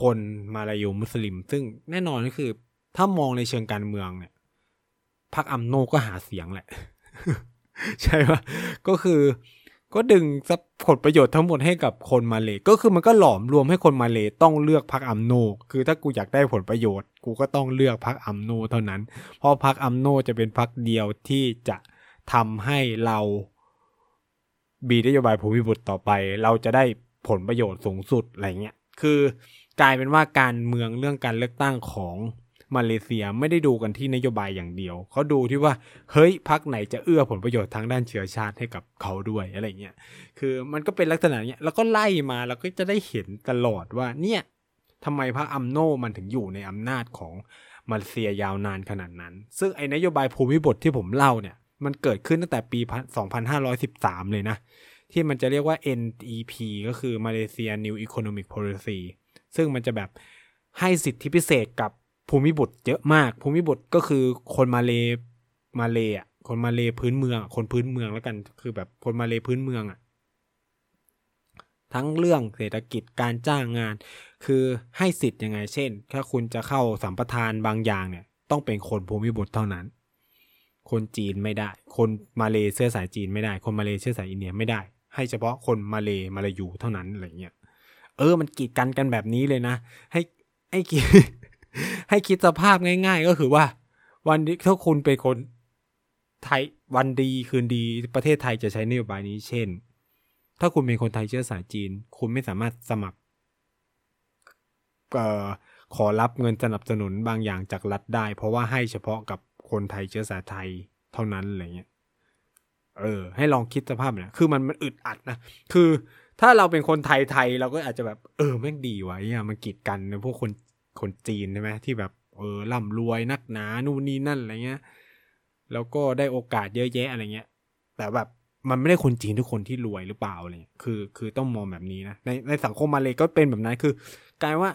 S1: คนมาลายูมุสลิม ซึ่งแน่นอนก็คือ ถ้ามองในเชิงการเมืองเนี่ยพรรคอัมโนก็หาเสียงแหละ ใช่ปะก็คือก็ดึงซัผลประโยชน์ทั้งหมดให้กับคนมาเลก็คือมันก็หลอมรวมให้คนมาเลต้องเลือกพรรคอัมโน คือถ้ากูอยากได้ผลประโยชน์ กูก็ต้องเลือกพรรคอัมโนเท่านั้น เพราะพรรคอัมโนจะเป็นพรรคเดียวที่จะทำให้เรา บีนโยบายภูมิบุตรต่อไป เราจะได้ผลประโยชน์สูงสุดอะไรเงี้ยคือกลายเป็นว่าการเมืองเรื่องการเลือกตั้งของมาเลเซียไม่ได้ดูกันที่นโยบายอย่างเดียว เขาดูที่ว่าเฮ้ยพักไหนจะเอื้อผลประโยชน์ทางด้านเชื้อชาติให้กับเขาด้วยอะไรเงี้ยคือมันก็เป็นลักษณะเนี้ยแล้วก็ไล่มาแล้วก็จะได้เห็นตลอดว่าเนี่ยทำไมพรรคอัมโนมันถึงอยู่ในอำนาจของมาเลเซียยาวนานขนาดนั้น ซึ่งไอ้นโยบายภูมิบทที่ผมเล่าเนี่ยมันเกิดขึ้นตั้งแต่ปี 2513 เลยนะ ที่มันจะเรียกว่า NEP ก็คือ Malaysia New Economic Policy ซึ่งมันจะแบบให้สิทธิพิเศษกับภูมิบุตรเยอะมาก ภูมิบุตรก็คือคนมาเลมาเลอะคนมาเลพื้นเมือง คนพื้นเมืองแล้วกันคือแบบคนมาเลพื้นเมืองอะทั้งเรื่องเศรษฐกิจการจ้างงาน คือให้สิทธิ์ยังไง เช่น ถ้าคุณจะเข้าสัมปทานบางอย่างเนี่ย ต้องเป็นคนภูมิบุตรเท่านั้น คนจีนไม่ได้ คนมาเลเชื้อสายจีนไม่ได้ คนมาเลเชื้อสายอินเดียไม่ได้ ให้เฉพาะคนมาเลมาลายูเท่านั้นอะไรเงี้ยเออมันกีดกันกันแบบนี้เลยนะ ให้ให้กีให้คิดสภาพง่าย ๆ ก็คือว่า วันนี้ถ้าคุณเป็นคนไทยวันดีคืนดีประเทศไทยจะใช้นโยบายนี้ เช่น ถ้าคุณเป็นคนไทยเชื้อสายจีน คุณไม่สามารถสมัครขอรับเงินสนับสนุนบางอย่างจากรัฐได้ เพราะว่าให้เฉพาะกับคนไทยเชื้อสายไทยเท่านั้นอะไรเงี้ย เออ ให้ลองคิดสภาพเนี่ยคือมันมันอึดอัดนะคือถ้าเราเป็นคนไทยไทยเราก็อาจจะแบบ เออแม่งดีวะเนี่ยมันกีดกันพวกคนคนจีนใช่ไหมที่แบบเออร่ำรวยนักหนานู่นนี่นั่นอะไรเงี้ย แล้วก็ได้โอกาสเยอะแยะอะไรเงี้ย แต่แบบมันไม่ได้คนจีนทุกคนที่รวยหรือเปล่าอะไรเงี้ยคือ คือต้องมองแบบนี้นะในในสังคมมาเลยก็เป็นแบบนั้นคือ กลายว่า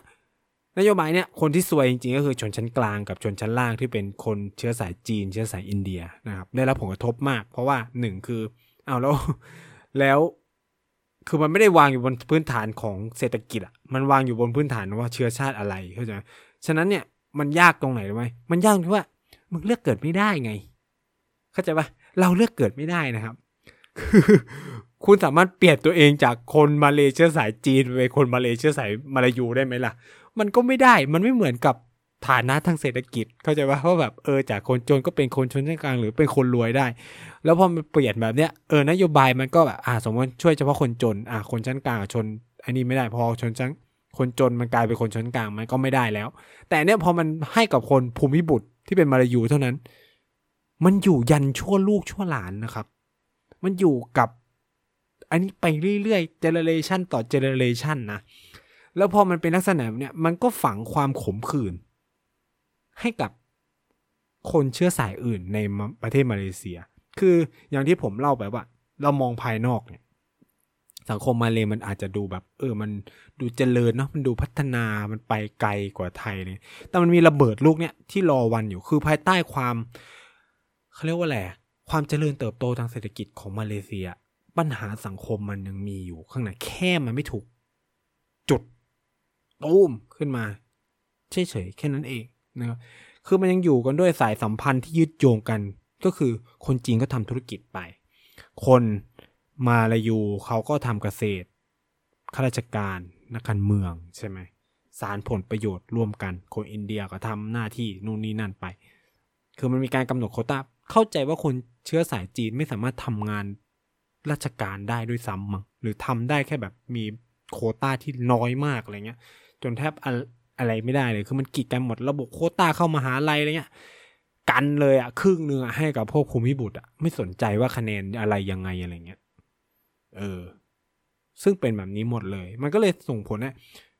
S1: นโยบายเนี้ยคนที่สวยจริงๆก็คือชนชั้นกลางกับชนชั้นล่างที่เป็นคนเชื้อสายจีน เชื้อสายอินเดียนะครับได้รับผลกระทบมาก เพราะว่าหนึ่งคือเอาแล้วแล้วคือมันไม่ได้วางอยู่บนพื้นฐานของเศรษฐกิจอะมันวางอยู่บนพื้นฐานว่าเชื้อชาติอะไรเข้าใจไหมฉะนั้นเนี่ยมันยากตรงไหนรู้ไหมมันยากที่ว่ามึงเลือกเกิดไม่ได้ไง เข้าใจปะเราเลือกเกิดไม่ได้นะครับ คือคุณสามารถเปลี่ยนตัวเองจากคนมาเลเซียสายจีนไปคนมาเลเซียสายมาลายูได้ไหมล่ะมันก็ไม่ได้ มันไม่เหมือนกับฐานะทางเศรษฐกิจ เข้าใจว่าเพราะแบบเออจากคนจนก็เป็นคนชนชั้นกลางหรือเป็นคนรวยได้ แล้วพอมันเปลี่ยนแบบเนี้ยเออนโยบายมันก็แบบอ่าสมมติช่วยเฉพาะคนจนอ่าคนชั้นกลางชนอันนี้ไม่ได้พอชนชั้นคนจนมันกลายเป็นคนชั้นกลางมันก็ไม่ได้แล้ว แต่เนี้ยพอมันให้กับคนภูมิบุตรที่เป็นมาลายูเท่านั้น มันอยู่ยันชั่วลูกชั่วหลานนะครับ มันอยู่กับ อันนี้ไปเรื่อยๆเจเนเรชันต่อเจเนเรชันนะ แล้วพอมันเป็นลักษณะเนี้ยมันก็ฝังความขมขื่นให้กับคนเชื้อสายอื่นในประเทศมาเลเซีย คืออย่างที่ผมเล่าไปว่า เรามองภายนอกเนี่ย สังคมมาเลยมันอาจจะดูแบบ เออ มันดูเจริญเนาะมันดูพัฒนามันไปไกลกว่าไทยเลย แต่มันมีระเบิดลูกเนี่ยที่รอวันอยู่คือภายใต้ความเขาเรียกว่าอะไรความเจริญเติบโตทางเศรษฐกิจของมาเลเซีย ปัญหาสังคมมันยังมีอยู่ข้างในแค่มันไม่ถูก จุด ตูมขึ้นมาเฉยๆแค่นั้นเองนะครับคือมันยังอยู่กันด้วยสายสัมพันธ์ที่ยึดโยงกัน ก็คือคนจีนก็ทำธุรกิจไป คนมาลายูเขาก็ทำเกษตรข้าราชการนักการเมืองใช่ไหมสารผลประโยชน์ร่วมกัน คนอินเดียก็ทำหน้าที่นู่นนี่นั่นไป คือมันมีการกำหนดโคต้าเข้าใจว่าคนเชื้อสายจีนไม่สามารถทำงานราชการได้ด้วยซ้ำมั้งหรือทำได้แค่แบบมีโคต้าที่น้อยมากอะไรเงี้ย จนแทบอะไรไม่ได้เลยคือมันกีดกันหมดระบบโคต้าเข้ามาหาลัยอะไรเงี้ยกันเลยอะครึ่งเนื้อให้กับพวกภูมิบุตรอะไม่สนใจว่าคะแนนอะไรยังไงอะไรเงี้ยเออ ซึ่งเป็นแบบนี้หมดเลย มันก็เลยส่งผลนะ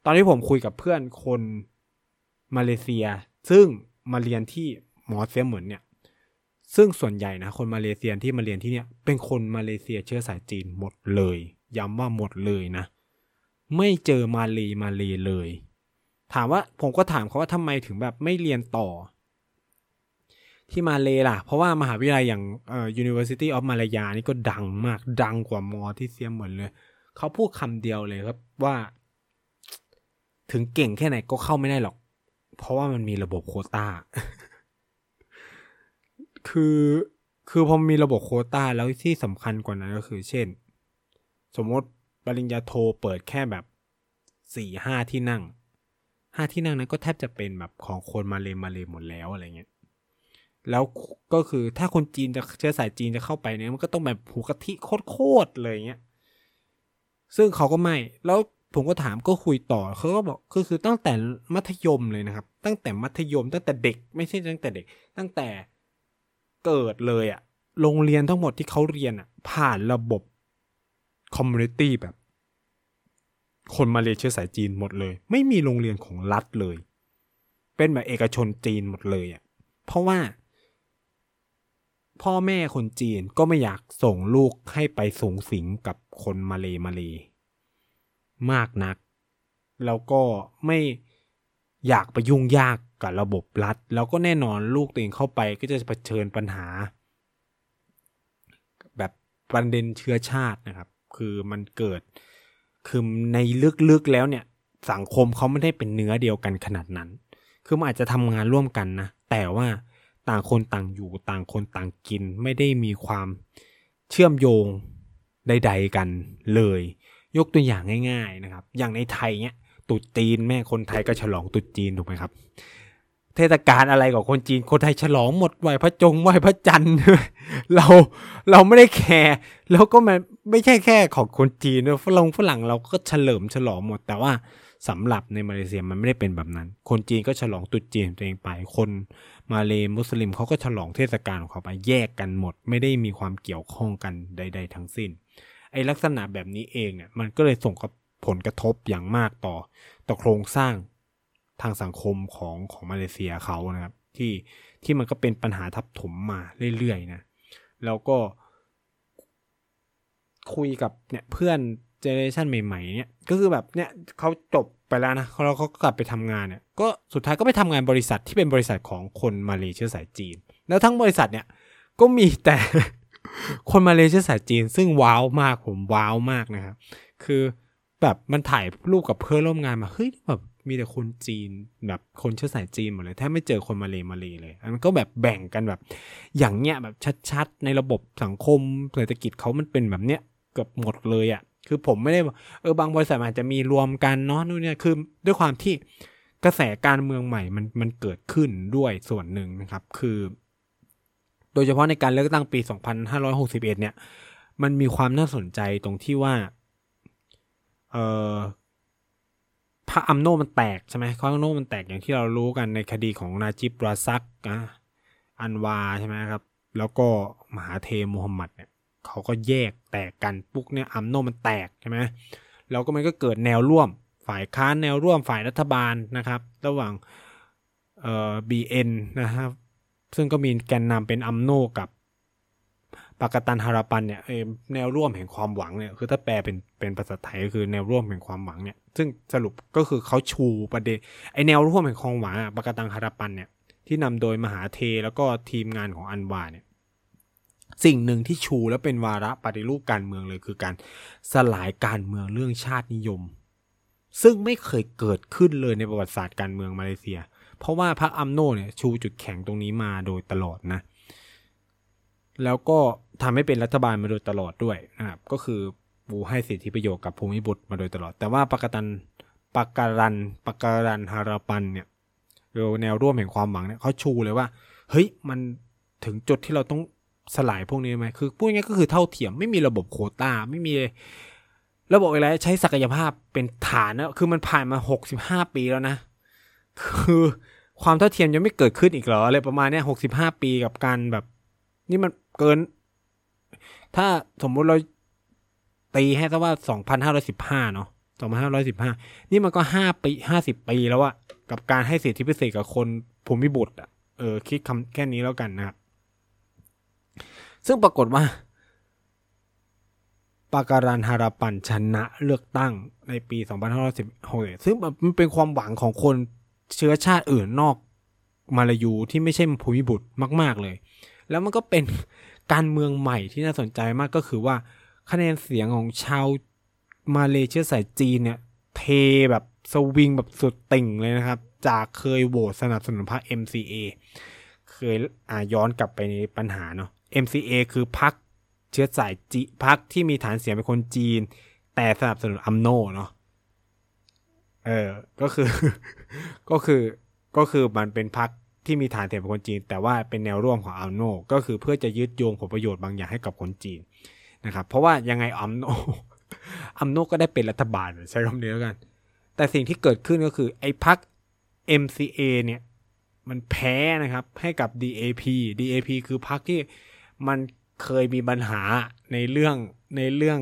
S1: ตอนที่ผมคุยกับเพื่อนคนมาเลเซีย ซึ่งมาเรียนที่หมอเซียเหมือนเนี่ย ซึ่งส่วนใหญ่นะคนมาเลเซียที่มาเรียนที่เนี่ย เป็นคนมาเลเซียเชื้อสายจีนหมดเลยย้ำว่าหมดเลยนะ ไม่เจอมาเลีมาเลเลย ถามว่าผมก็ถามเขาว่าทำไมถึงแบบไม่เรียนต่อ ที่มาเลล่ะ เพราะว่ามหาวิทยาลัยอย่างเอ่อ University of Malaya นี่ก็ดังมากดังกว่ามอที่เซียมเหมือนเลย เขาพูดคำเดียวเลยครับว่า ถึงเก่งแค่ไหนก็เข้าไม่ได้หรอก เพราะว่ามันมีระบบโคตาคือคือพอมีระบบโคตาแล้วที่สำคัญกว่านั้นก็คือ เช่น สมมติ ริญญาโทเปิดแค่แบบสี่ห้าที่นั่งห้าที่นั่งนั้นก็แทบจะเป็นแบบของคนมาเลมาเลหมดแล้วอะไรเงี้ยแล้วก็คือถ้าคนจีนจะเชื้อสายจีนจะเข้าไปเนี่ยมันก็ต้องแบบผูกะทิโคตรเลยเงี้ยซึ่งเขาก็ไม่แล้วผมก็ถามก็คุยต่อเขาก็บอกก็คือตั้งแต่มัธยมเลยนะครับ ตั้งแต่มัธยมตั้งแต่เด็ก ไม่ใช่ตั้งแต่เด็ก ตั้งแต่เกิดเลยอะโรงเรียนทั้งหมดที่เขาเรียนอะผ่านระบบ community แบบ คนมาเลเชื้อสายจีนหมดเลย ไม่มีโรงเรียนของรัฐเลย เป็นแบบเอกชนจีนหมดเลยอะเพราะว่า พ่อแม่คนจีนก็ไม่อยากส่งลูกให้ไปสุงสิงกับคนมาเลมาเลย์มากนัก แล้วก็ไม่อยากไปยุ่งยากกับระบบรัฐ แล้วก็แน่นอนลูกตัวเองเข้าไปก็จะเผชิญปัญหา แบบประเด็นเชื้อชาตินะครับ คือมันเกิด คือในลึกๆแล้วเนี่ย สังคมเขาไม่ได้เป็นเนื้อเดียวกันขนาดนั้น คือมันอาจจะทำงานร่วมกันนะ แต่ว่าต่างคนต่างอยู่ต่างคนต่างกิน ไม่ได้มีความเชื่อมโยงใด ๆกันเลย ยกตัวอย่างง่าย ๆนะครับ อย่างในไทยเนี่ยตุดจีนแม่คนไทยก็ฉลองตุดจีนถูกไหมครับ เทศกาลอะไรกับคนจีน คนไทยฉลองหมดไหวพระจงไหวพระจันทร์เราเราไม่ได้แคร์แล้วก็มันไม่ใช่แค่ของคนจีนฝรั่งฝรั่งเราก็เฉลิมฉลองหมด แต่ว่าสำหรับในมาเลเซียมันไม่ได้เป็นแบบนั้น คนจีนก็ฉลองตุดจีนตัวเองไป คนมาเลมุสลิมเขาก็ฉลองเทศกาลของเขาไปแยกกันหมด ไม่ได้มีความเกี่ยวข้องกันใด ๆ ทั้งสิ้น ไอลักษณะแบบนี้เองเนี่ยมันก็เลยส่งผลกระทบอย่างมากต่อ ต่อโครงสร้าง ทางสังคมของของมาเลเซียเขานะครับ ที่ที่มันก็เป็นปัญหาทับถมมาเรื่อยๆนะแล้วก็ คุยกับเนี่ยเพื่อนเจเนอเรชันใหม่ๆเนี่ยก็คือแบบเนี่ยเขาจบไปแล้วนะเขาเขาก็กลับไปทำงานเนี่ยก็สุดท้ายก็ไปทำงานบริษัทที่เป็นบริษัทของคนมาเลเชื้อสายจีน แล้วทั้งบริษัทเนี่ยก็มีแต่คนมาเลเชื้อสายจีน ซึ่งว้าวมากผมว้าวมากนะครับคือแบบมันถ่ายรูปกับเพื่อนร่วมงานมาเฮ้ยแบบ มีแต่คนจีนแบบคนเชื้อสายจีนหมดเลยแทบไม่เจอคนมาเลมาเลเลยมันก็แบบแบ่งกันแบบ อย่างเนี้ยแบบชัดๆ ในระบบสังคมเศรษฐกิจเขามันเป็นแบบเนี้ยเกือบหมดเลยอะ่ะ คือผมไม่ได้เออบางบริษัทอาจจะมีรวมกันเนาะนู่นเนี่ยคือด้วยความที่กระแสการเมืองใหม่มันมันเกิดขึ้นด้วยส่วนหนึ่งนะครับ คือ โดยเฉพาะในการเลือกตั้งปี 2561 เนี่ย มันมีความน่าสนใจตรงที่ว่า เออ พระอัมโนมันแตกใช่ไหมพระอัมโนมันแตกอย่างที่เรารู้กันในคดีของนาจิบราซักนะอันวาใช่ไหมครับ แล้วก็มหาเทมูฮัมหมัดเนี่ยเขาก็แยกแตกกันปุ๊กเนี่ยอัมโนมันแตกใช่ไหมแล้วก็มันก็เกิดแนวร่วม ฝ่ายค้านแนวร่วมฝ่ายรัฐบาลนะครับ ระหว่างเอ่อบีเอ็นนะครับซึ่งก็มีแกนนำเป็นอัมโนกับ ปากตันฮาราปันเนี่ยแนวร่วมแห่งความหวังเนี่ยคือถ้าแปลเป็นเป็นภาษาไทยก็คือแนวร่วมแห่งความหวังเนี่ยซึ่งสรุปก็คือเขาชูประเด็นไอแนวร่วมแห่งความหวังอะปากตันฮาราปันเนี่ยที่นำโดยมหาเทแล้วก็ทีมงานของอันวาเนี่ยสิ่งหนึ่งที่ชูและเป็นวาระปฏิรูปการเมืองเลยคือการสลายการเมืองเรื่องชาตินิยม ซึ่งไม่เคยเกิดขึ้นเลยในประวัติศาสตร์การเมืองมาเลเซีย เพราะว่าพรรคอัมโนเนี่ยชูจุดแข็งตรงนี้มาโดยตลอดนะ แล้วก็ทำให้เป็นรัฐบาลมาโดยตลอดด้วยนะครับก็คือบูให้สิทธิประโยชน์กับภูมิบุตรมาโดยตลอด แต่ว่าปากตันปากการันปากการันฮาราปันเนี่ยหรือแนวร่วมแห่งความหวังเนี่ยเขาชูเลยว่า เฮ้ยมันถึงจุดที่เราต้องสลายพวกนี้ไหมคือพูดง่ายก็คือเท่าเทียมไม่มีระบบโคตาไม่มีระบบอะไรใช้ศักยภาพเป็นฐานนะคือมันผ่านมาหกสิบห้าปีแล้วนะ คือความเท่าเทียมยังไม่เกิดขึ้นอีกเหรออะไรประมาณนี้หกสิบห้าปีกับการแบบ นี่มัน เกิน ถ้าสมมุติเราตีให้ซะว่าสองพันห้าร้อยสิบห้าเนาะสองพันห้าร้อยสิบห้านี่มันก็ห้าปีห้าสิบปีแล้วอะกับการให้สิทธิพิเศษกับคนภูมิบุตรอะเออ คิดคำแค่นี้แล้วกันนะครับ ซึ่งปรากฏว่าปาการันฮาราปันชนะเลือกตั้งในปี 2516 ซึ่งมันเป็นความหวังของคนเชื้อชาติอื่นนอกมาลายูที่ไม่ใช่ภูมิบุตรมาก ๆ เลย แล้วมันก็เป็น การเมืองใหม่ที่น่าสนใจมากก็คือว่า คะแนนเสียงของชาวมาเลเซียสายจีนเนี่ยเทแบบสวิงแบบสุดติ่งเลยนะครับ จากเคยโหวตสนับสนุนพรรค MCA เคยอ่าย้อนกลับไปในปัญหาเนาะ MCA คือพรรคเชื้อสายจีพรรคที่มีฐานเสียงเป็นคนจีน แต่สนับสนุนอัมโนเนาะเออก็คือ ก็คือก็คือมันเป็นพรรค ที่มีฐานเสียงเป็นคนจีน แต่ว่าเป็นแนวร่วมของอัมโนก็คือเพื่อจะยึดโยงผลประโยชน์บางอย่างให้กับคนจีนนะครับเพราะว่ายังไงอัมโนอัมโนก็ได้เป็นรัฐบาลใช้คำนี้แล้วกัน แต่สิ่งที่เกิดขึ้นก็คือไอ้พัก MCA เนี่ยมันแพ้นะครับให้กับ DAP DAP คือพักที่มันเคยมีปัญหาในเรื่องในเรื่อง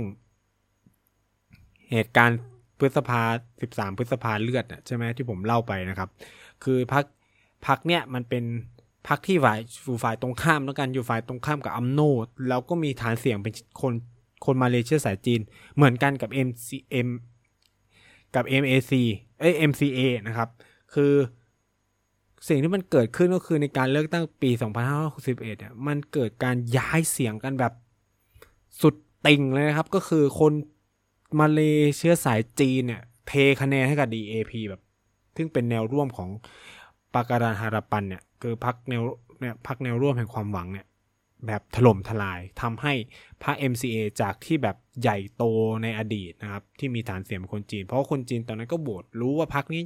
S1: เหตุการณ์พฤษภา 13 พฤษภาเลือดใช่ไหมที่ผมเล่าไปนะครับ คือพัก พักเนี่ยมันเป็นพักที่ฝ่ายอยู่ฝ่ายตรงข้ามแล้วกันอยู่ฝ่ายตรงข้ามกับอัมโนแล้วก็มีฐานเสียงเป็นคนคนมาเลเซียสายจีน เหมือนกันกับ MCM กับ MAC เอ้ย MCA นะครับ คือสิ่งที่มันเกิดขึ้นก็คือในการเลือกตั้งปี 2561เนี่ยมันเกิดการย้ายเสียงกันแบบสุดติ่งเลยนะครับ ก็คือคนมาเลเชื้อสายจีนเนี่ยเทคะแนนให้กับ DAP แบบ ซึ่งเป็นแนวร่วมของ ปาการันฮาราปันเนี่ยคือพักแนวเนี่ยพักแนวร่วมแห่งความหวังเนี่ยแบบถล่มทลายทำให้พรรค MCA จากที่แบบใหญ่โตในอดีตนะครับ ที่มีฐานเสียงคนจีน เพราะคนจีนตอนนั้นก็โบดรู้ว่าพรรคนี้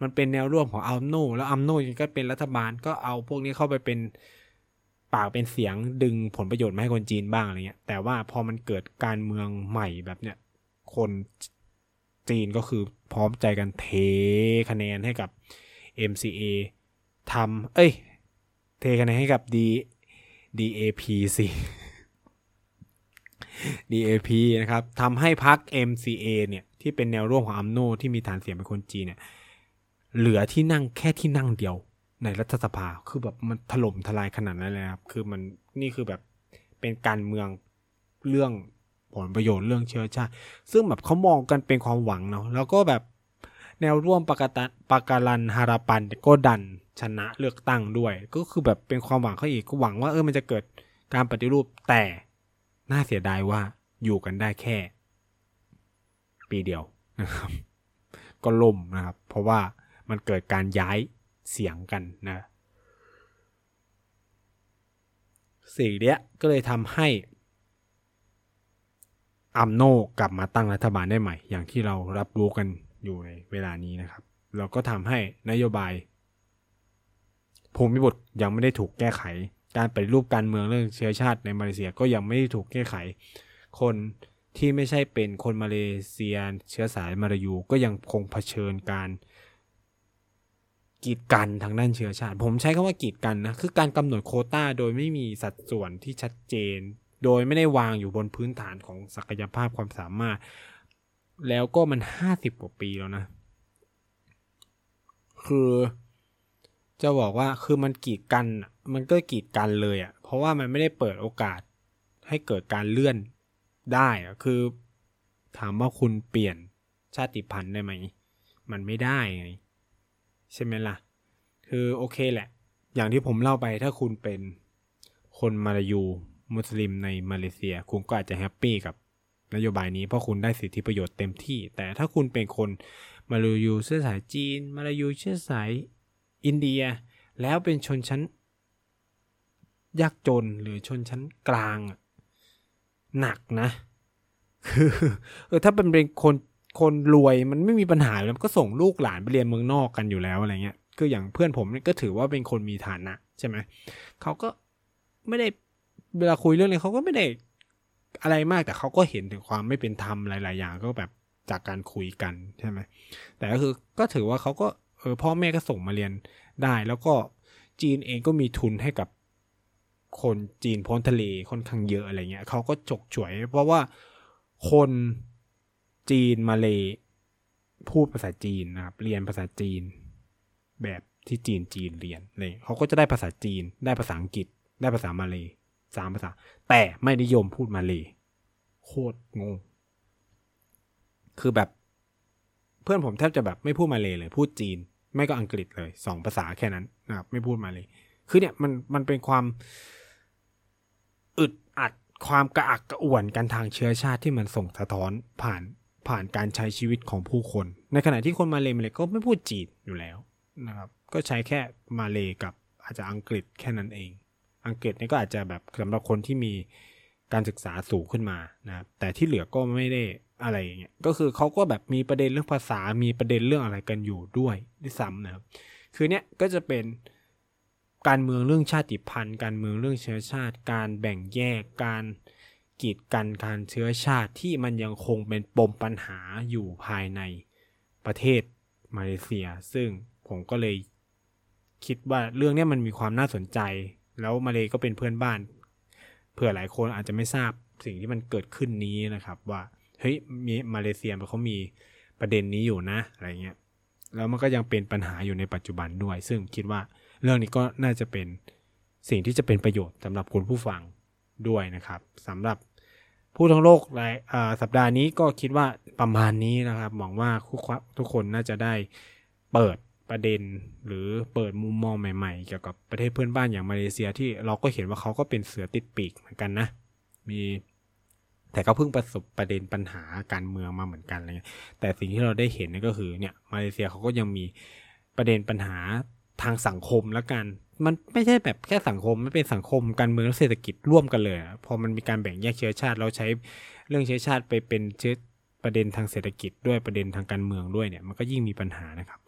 S1: มันเป็นแนวร่วมของอัลโนแล้วอัลโนก็เป็นรัฐบาลก็เอาพวกนี้เข้าไปเป็นปากเป็นเสียงดึงผลประโยชน์มาให้คนจีนบ้างอะไรเงี้ย แต่ว่าพอมันเกิดการเมืองใหม่แบบเนี้ยคนจีนก็คือพร้อมใจกันเทคะแนนให้กับ MCA ทำเอ้ย เทคะแนนให้กับ D DAP สิ DAP นะครับทำให้พรรค MCA เนี่ยที่เป็นแนวร่วมของอัมโนที่มีฐานเสียงเป็นคนจีนเนี่ยเหลือที่นั่งแค่ที่นั่งเดียวในรัฐสภาคือแบบมันถล่มทลายขนาดนั้นเลยครับคือมันนี่คือแบบเป็นการเมืองเรื่องผลประโยชน์เรื่องเชื้อชาติซึ่งแบบเขามองกันเป็นความหวังเนาะแล้วก็แบบ แนวร่วมปากตปาการันฮาราปันก็ดันชนะเลือกตั้งด้วย ก็คือแบบเป็นความหวังเขาอีกก็หวังว่าเออมันจะเกิดการปฏิรูปแต่น่าเสียดายว่าอยู่กันได้แค่ ปีเดียวนะครับ ก็ล่มนะครับ เพราะว่ามันเกิดการย้ายเสียงกันนะสิ่งเนี้ยก็เลยทำให้อัมโนกลับมาตั้งรัฐบาลได้ใหม่ อย่างที่เรารับรู้กัน อยู่ในเวลานี้นะครับแล้วก็ทำให้นโยบาย ภูมิบทยังไม่ได้ถูกแก้ไข การปฏิรูปการเมืองเรื่องเชื้อชาติในมาเลเซียก็ยังไม่ได้ถูกแก้ไข คนที่ไม่ใช่เป็นคนมาเลเซียเชื้อสายมาลายูก็ยังคงเผชิญการกีดกันทางด้านเชื้อชาติ ผมใช้คำว่ากีดกันนะคือการกำหนดโคต้าโดยไม่มีสัดส่วนที่ชัดเจน โดยไม่ได้วางอยู่บนพื้นฐานของศักยภาพความสามารถ แล้วก็มันห้าสิบกว่าปีแล้วนะ คือจะบอกว่าคือมันกีดกัน มันก็กีดกันเลยอะ่ะ เพราะว่ามันไม่ได้เปิดโอกาสให้เกิดการเลื่อนได้อะคือ ถามว่าคุณเปลี่ยนชาติพันธุ์ได้ไหม มันไม่ได้ไงใช่ไหมล่ะ คือโอเคแหละ อย่างที่ผมเล่าไปถ้าคุณเป็นคนมาลายูมุสลิมในมาเลเซีย คุณก็อาจจะแฮปปี้กับ นโยบายนี้เพราะคุณได้สิทธิประโยชน์เต็มที่ แต่ถ้าคุณเป็นคนมาลายูเชื้อสายจีน มาลายูเชื้อสายอินเดีย แล้วเป็นชนชั้น ยากจนหรือชนชั้นกลางหนักนะ คือเออถ้าเป็นเป็นคนคนรวยมันไม่มีปัญหาแล้วก็ส่งลูกหลานไปเรียนเมืองนอกกันอยู่แล้วอะไรเงี้ยคืออย่างเพื่อนผมก็ถือว่าเป็นคนมีฐานะใช่ไหมเขาก็ไม่ได้เวลาคุยเรื่องอะไรเขาก็ไม่ได้ อะไรมากแต่เขาก็เห็นถึงความไม่เป็นธรรมหลาย ๆ อย่างก็แบบจากการคุยกันใช่ไหมแต่ก็คือก็ถือว่าเขาก็เออพ่อแม่ก็ส่งมาเรียนได้ แล้วก็จีนเองก็มีทุนให้กับคนจีนพ้นทะเลค่อนข้างเยอะอะไรเงี้ยเขาก็จกฉวย เพราะว่าคนจีนมาเลยพูดภาษาจีนนะครับเรียนภาษาจีน แบบที่จีนจีนเรียนเลยเขาก็จะได้ภาษาจีน ได้ภาษาอังกฤษ ได้ภาษามาเลย สามภาษา แต่ไม่นิยมพูดมาเลยโคตรงง คือแบบ เพื่อนผมแทบจะแบบไม่พูดมาเลยเลย พูดจีน ไม่ก็อังกฤษเลยสองภาษาแค่นั้นนะครับ ไม่พูดมาเลย คือเนี่ยมันมันเป็นความอึดอัดความกระอักกระอ่วนกันทางเชื้อชาติที่มันส่งสะท้อนผ่านผ่านการใช้ชีวิตของผู้คน ในขณะที่คนมาเลมาเลก็ไม่พูดจีนอยู่แล้วนะครับ ก็ใช้แค่มาเลกับอาจจะอังกฤษแค่นั้นเอง อังกฤษนี่ก็อาจจะแบบสำหรับคนที่มีการศึกษาสูงขึ้นมานะครับแต่ที่เหลือก็ไม่ได้อะไรอย่างเงี้ยก็คือเขาก็แบบมีประเด็นเรื่องภาษามีประเด็นเรื่องอะไรกันอยู่ด้วยด้วยซ้ำนะครับคือเนี้ยก็จะเป็นการเมืองเรื่องชาติพันธุ์ การเมืองเรื่องเชื้อชาติ การแบ่งแยกการกีดกันการเชื้อชาติที่มันยังคงเป็นปมปัญหาอยู่ภายในประเทศมาเลเซีย ซึ่งผมก็เลยคิดว่าเรื่องนี้มันมีความน่าสนใจ แล้วมาเลก็เป็นเพื่อนบ้าน เผื่อหลายคนอาจจะไม่ทราบสิ่งที่มันเกิดขึ้นนี้นะครับ ว่าเฮ้ยมีมาเลเซียเขามีประเด็นนี้อยู่นะอะไรเงี้ยแล้วมันก็ยังเป็นปัญหาอยู่ในปัจจุบันด้วย ซึ่งคิดว่าเรื่องนี้ก็น่าจะเป็นสิ่งที่จะเป็นประโยชน์สำหรับคุณผู้ฟังด้วยนะครับสำหรับผู้ทั้งโลกรายสัปดาห์นี้ก็คิดว่าประมาณนี้นะครับหวังว่าทุกคนน่าจะได้เปิด ประเด็นหรือเปิดมุมมองใหม่ๆ เกี่ยวกับประเทศเพื่อนบ้านอย่างมาเลเซียที่เราก็เห็นว่าเขาก็เป็นเสือติดปีกเหมือนกันนะ มีแต่ก็เพิ่งประสบประเด็นปัญหาการเมืองมาเหมือนกันอะไรเงี้ยแต่สิ่งที่เราได้เห็นนี่ก็คือเนี่ยมาเลเซียเขาก็ยังมีประเด็นปัญหาทางสังคมแล้วกัน มันไม่ใช่แบบแค่สังคมไม่เป็นสังคมการเมืองและเศรษฐกิจร่วมกันเลยพอมันมีการแบ่งแยกเชื้อชาติเราใช้เรื่องเชื้อชาติไปเป็นเชื้อประเด็นทางเศรษฐกิจด้วยประเด็นทางการเมืองด้วยเนี่ยมันก็ยิ่งมีปัญหานะครับ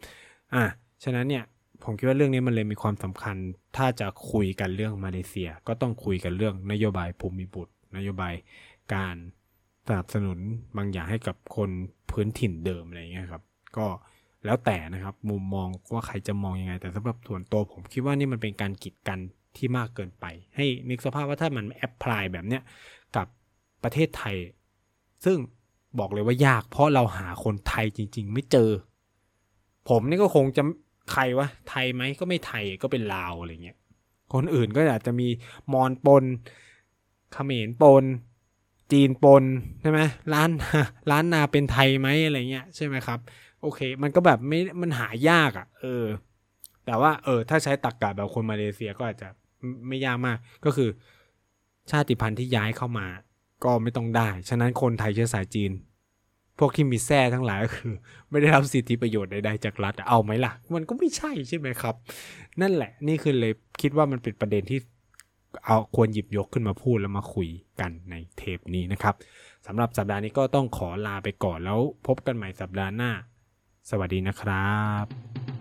S1: อะฉะนั้นเนี่ยผมคิดว่าเรื่องนี้มันเลยมีความสำคัญ ถ้าจะคุยกันเรื่องมาเลเซีย ก็ต้องคุยกันเรื่องนโยบายภูมิบุตร นโยบายการสนับสนุนบางอย่างให้กับคนพื้นถิ่นเดิมอะไรเงี้ยครับ ก็แล้วแต่นะครับมุมมองว่าใครจะมองยังไง แต่สำหรับส่วนตัวผมคิดว่านี่มันเป็นการกีดกันที่มากเกินไป ให้นึกสภาพว่าถ้ามันแอพพลายแบบเนี้ยกับประเทศไทย ซึ่งบอกเลยว่ายาก เพราะเราหาคนไทยจริง ๆ ไม่เจอ ผมนี่ก็คงจะใครวะไทยไหมก็ไม่ไทยก็เป็นลาวอะไรเงี้ยคนอื่นก็อาจจะมีมอนปนเขมรปน จีนปนใช่ไหมร้านร้านนาเป็นไทยไหมอะไรเงี้ยใช่ไหมครับ โอเค มันก็แบบไม่มันหายากอะ่ะ เออ แต่ว่า เออ ถ้าใช้ตักกะแบบคนมาเลเซียก็อาจจะไม่ยากมากก็คือ ชาติพันธุ์ที่ย้ายเข้ามา ก็ไม่ต้องได้ ฉะนั้นคนไทยเชื้อสายจีน พวกที่มีแท้ทั้งหลายก็คือ ไม่ได้รับสิทธิประโยชน์ใดๆจากรัฐเอาไหมล่ะ มันก็ไม่ใช่ใช่ไหมครับ นั่นแหละ นี่คือเลยคิดว่ามันเป็นประเด็นที่เอาควรหยิบยกขึ้นมาพูดแล้วมาคุยกันในเทปนี้นะครับสำหรับสัปดาห์นี้ก็ต้องขอลาไปก่อนแล้วพบกันใหม่สัปดาห์หน้า สวัสดีนะครับ